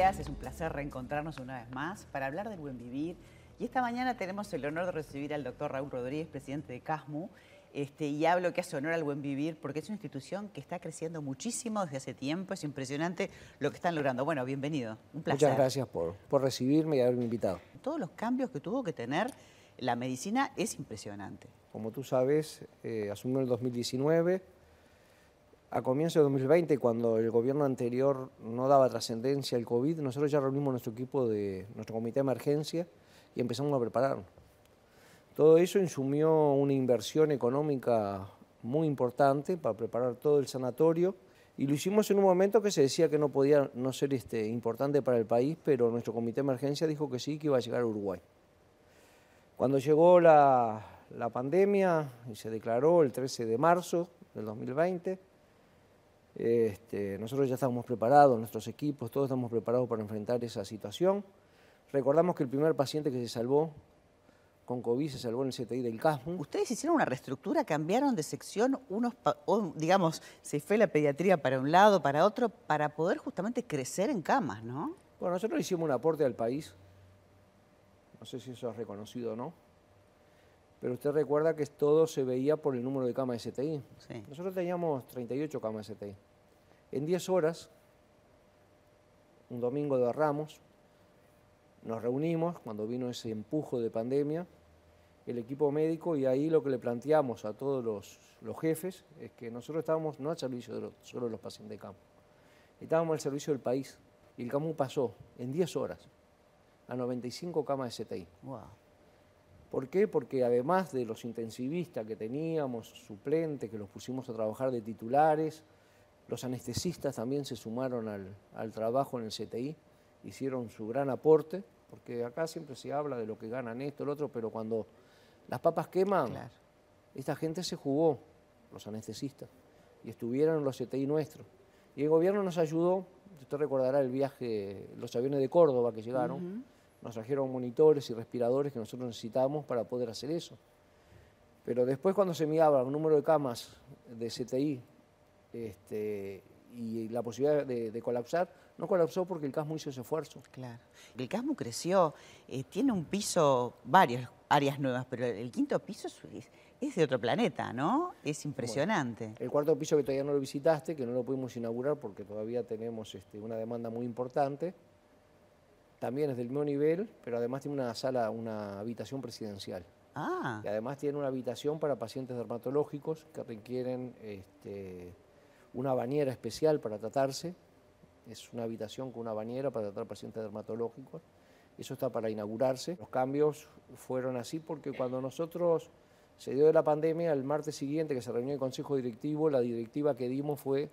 días, es un placer reencontrarnos una vez más para hablar del buen vivir. Y esta mañana tenemos el honor de recibir al doctor Raúl Rodríguez, presidente de CASMU, este, y hablo que hace honor al buen vivir porque es una institución que está creciendo muchísimo desde hace tiempo, es impresionante lo que están logrando. Bueno, bienvenido, un placer. Muchas gracias por, por recibirme y haberme invitado. Todos los cambios que tuvo que tener la medicina es impresionante. Como tú sabes, eh, asumió el 2019 a comienzo de 2020, cuando el gobierno anterior no daba trascendencia al COVID, nosotros ya reunimos nuestro equipo de nuestro comité de emergencia y empezamos a prepararnos. Todo eso insumió una inversión económica muy importante para preparar todo el sanatorio y lo hicimos en un momento que se decía que no podía no ser este, importante para el país, pero nuestro comité de emergencia dijo que sí, que iba a llegar a Uruguay. Cuando llegó la, la pandemia y se declaró el 13 de marzo del 2020, este, nosotros ya estábamos preparados, nuestros equipos, todos estamos preparados para enfrentar esa situación. Recordamos que el primer paciente que se salvó con COVID se salvó en el CTI del CASMU. Ustedes hicieron una reestructura, cambiaron de sección, unos, digamos, se fue la pediatría para un lado, para otro, para poder justamente crecer en camas, ¿no? Bueno, nosotros hicimos un aporte al país, no sé si eso es reconocido o no, pero usted recuerda que todo se veía por el número de camas de STI. Nosotros teníamos 38 camas de STI. En 10 horas, un domingo de Ramos, nos reunimos cuando vino ese empujo de pandemia, el equipo médico, y ahí lo que le planteamos a todos los, jefes es que nosotros estábamos no al servicio de solo de los pacientes de campo, estábamos al servicio del país. Y el CAMU pasó en 10 horas a 95 camas de STI. Wow. ¿Por qué? Porque además de los intensivistas que teníamos, suplentes, que los pusimos a trabajar de titulares, los anestesistas también se sumaron al, trabajo en el CTI, hicieron su gran aporte, porque acá siempre se habla de lo que ganan esto, el otro, pero cuando las papas queman, esta gente se jugó, los anestesistas, y estuvieron en los CTI nuestros. Y el gobierno nos ayudó, usted recordará el viaje, los aviones de Córdoba que llegaron, nos trajeron monitores y respiradores que nosotros necesitábamos para poder hacer eso. Pero después cuando se miraba el número de camas de CTI este, y la posibilidad de, colapsar, no colapsó porque el CASMU hizo ese esfuerzo. Claro. El CASMU creció, eh, tiene un piso, varias áreas nuevas, pero el quinto piso es, de otro planeta, ¿no? Es impresionante. el cuarto piso que todavía no lo visitaste, que no lo pudimos inaugurar porque todavía tenemos este, una demanda muy importante, también es del mismo nivel, pero además tiene una sala, una habitación presidencial. Ah. Y además tiene una habitación para pacientes dermatológicos que requieren este, una bañera especial para tratarse. Es una habitación con una bañera para tratar pacientes dermatológicos. Eso está para inaugurarse. Los cambios fueron así porque cuando nosotros se dio de la pandemia, el martes siguiente que se reunió el Consejo Directivo, la directiva que dimos fue,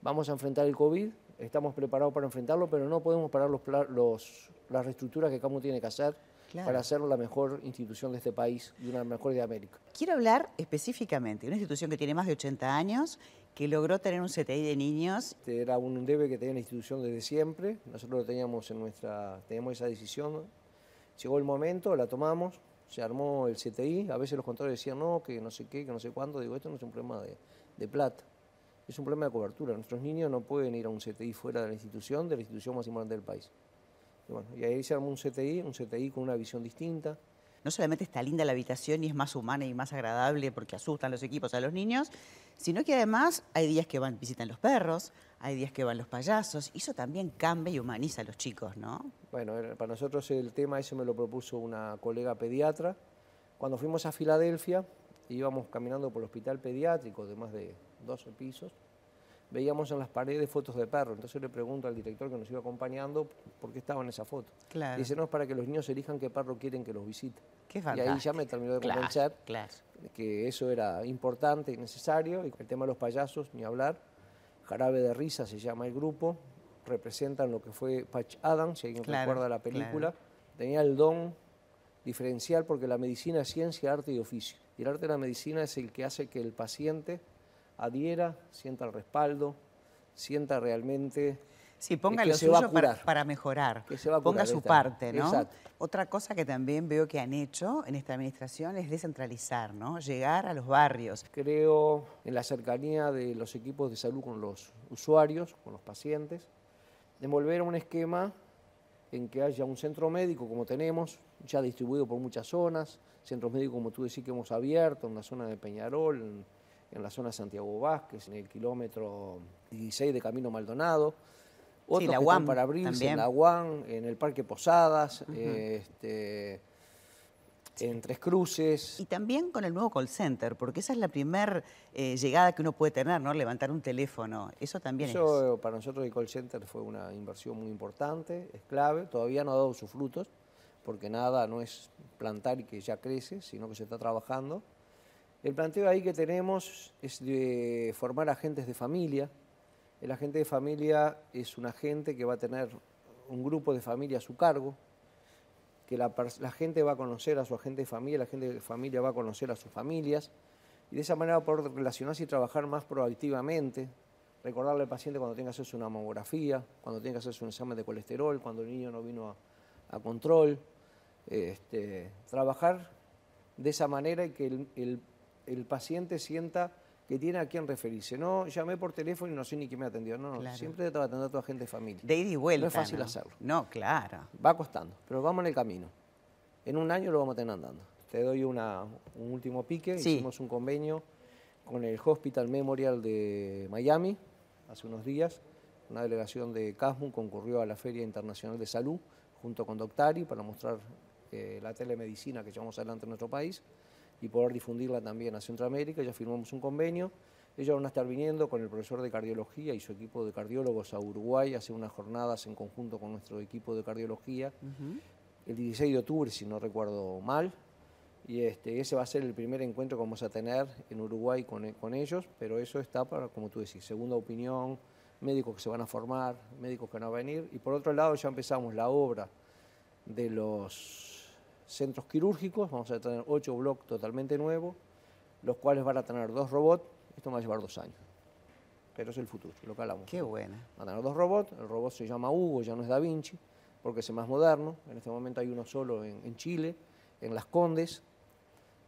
vamos a enfrentar el COVID, estamos preparados para enfrentarlo, pero no podemos parar los, las reestructuras que CAMU tiene que hacer para hacerlo la mejor institución de este país y una mejor de América. Quiero hablar específicamente de una institución que tiene más de 80 años, que logró tener un CTI de niños. Este era un debe que tenía la institución desde siempre, nosotros lo teníamos en nuestra, teníamos esa decisión, llegó el momento, la tomamos, se armó el CTI, a veces los contadores decían no, que no sé qué, que no sé cuándo, digo, esto no es un problema de, de plata es un problema de cobertura. Nuestros niños no pueden ir a un CTI fuera de la institución, de la institución más importante del país. Y, bueno, y ahí se armó un CTI, un CTI con una visión distinta. No solamente está linda la habitación y es más humana y más agradable porque asustan los equipos a los niños, sino que además hay días que van, visitan los perros, hay días que van los payasos, y eso también cambia y humaniza a los chicos, ¿no? Bueno, para nosotros el tema ese me lo propuso una colega pediatra. Cuando fuimos a Filadelfia, íbamos caminando por el hospital pediátrico de más de 12 pisos, veíamos en las paredes fotos de perros. Entonces le pregunto al director que nos iba acompañando por qué estaba en esa foto. Dice, no, es para que los niños elijan qué perro quieren que los visite. y ahí ya me terminó de convencer que eso era importante y necesario. Y el tema de los payasos, ni hablar. Jarabe de Risa se llama el grupo. Representan lo que fue Patch Adams, si alguien recuerda la película. Tenía el don diferencial porque la medicina es ciencia, arte y oficio. Y el arte de la medicina es el que hace que el paciente adhiera, sienta el respaldo, sienta realmente... Sí, ponga lo suyo para, mejorar, que se va a ponga su parte, ¿no? Otra cosa que también veo que han hecho en esta administración es descentralizar, ¿no? Llegar a los barrios. Creo en la cercanía de los equipos de salud con los usuarios, con los pacientes, en volver a un esquema en que haya un centro médico como tenemos, ya distribuido por muchas zonas, centros médicos como tú decís que hemos abierto, en la zona de Peñarol, en, la zona de Santiago Vázquez, en el kilómetro 16 de Camino Maldonado, otros la que para abrirse, en la UAN, en el Parque Posadas, este, en Tres Cruces. Y también con el nuevo call center, porque esa es la primera eh, llegada que uno puede tener, ¿no? Levantar un teléfono. Eso también Eso, para nosotros el call center fue una inversión muy importante, es clave, todavía no ha dado sus frutos, porque nada no es plantar y que ya crece, sino que se está trabajando. El planteo ahí que tenemos es de formar agentes de familia. El agente de familia es un agente que va a tener un grupo de familia a su cargo, que la, gente va a conocer a su agente de familia, la gente de familia va a conocer a sus familias, y de esa manera va a poder relacionarse y trabajar más proactivamente, recordarle al paciente cuando tenga que hacerse una mamografía, cuando tenga que hacerse un examen de colesterol, cuando el niño no vino a, control, este, trabajar de esa manera y que el, paciente sienta que tiene a quién referirse. No llamé por teléfono y no sé ni quién me atendió. No, siempre te va a atender a tu agente de familia. De ida y vuelta. No es fácil hacerlo. No, claro. Va costando, pero vamos en el camino. En un año lo vamos a tener andando. Te doy un último pique. Hicimos un convenio con el Hospital Memorial de Miami hace unos días. Una delegación de CASMU concurrió a la Feria Internacional de Salud junto con Doctari para mostrar eh, la telemedicina que llevamos adelante en nuestro país y poder difundirla también a Centroamérica. Ya firmamos un convenio. Ellos van a estar viniendo con el profesor de cardiología y su equipo de cardiólogos a Uruguay a hacer unas jornadas en conjunto con nuestro equipo de cardiología el 16 de octubre, si no recuerdo mal. Y este, ese va a ser el primer encuentro que vamos a tener en Uruguay con, con ellos, pero eso está para, como tú decís, segunda opinión, médicos que se van a formar, médicos que van a venir. Y por otro lado ya empezamos la obra de los centros quirúrgicos, vamos a tener ocho bloques totalmente nuevos, los cuales van a tener dos robots, esto va a llevar dos años, pero es el futuro, lo que hablamos. Qué buena. Van a tener dos robots, el robot se llama Hugo, ya no es Da Vinci, porque es más moderno, en este momento hay uno solo en, Chile, en Las Condes,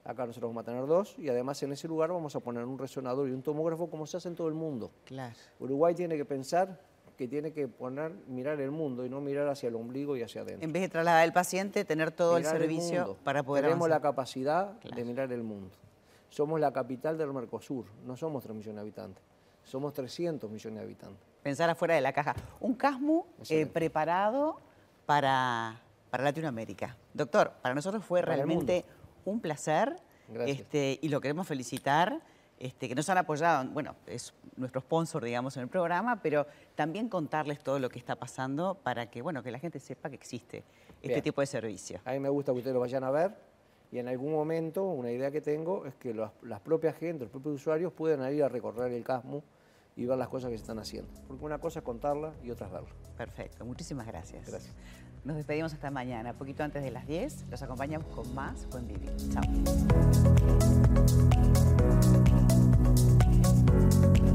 acá nosotros vamos a tener dos, y además en ese lugar vamos a poner un resonador y un tomógrafo como se hace en todo el mundo. Claro. Uruguay tiene que pensar que tiene que poner, mirar el mundo y no mirar hacia el ombligo y hacia adentro. En vez de trasladar al paciente, tener todo el servicio para poder Tenemos la capacidad de mirar el mundo. Somos la capital del Mercosur, no somos 3 millones de habitantes, somos 300 millones de habitantes. Pensar afuera de la caja. Un CASMU eh, preparado para, para Latinoamérica. Doctor, para nosotros fue realmente un placer este, y lo queremos felicitar. Este, que nos han apoyado, bueno, es nuestro sponsor, digamos, en el programa, pero también contarles todo lo que está pasando para que, bueno, que la gente sepa que existe este tipo de servicio. A mí me gusta que ustedes lo vayan a ver y en algún momento una idea que tengo es que las propias gente, los propios usuarios puedan ir a recorrer el CASMU y ver las cosas que se están haciendo. Porque una cosa es contarla y otra es verla. Perfecto, muchísimas gracias. Gracias. Nos despedimos hasta mañana, poquito antes de las 10. Los acompañamos con más Buen Vivir. Chao. podcast.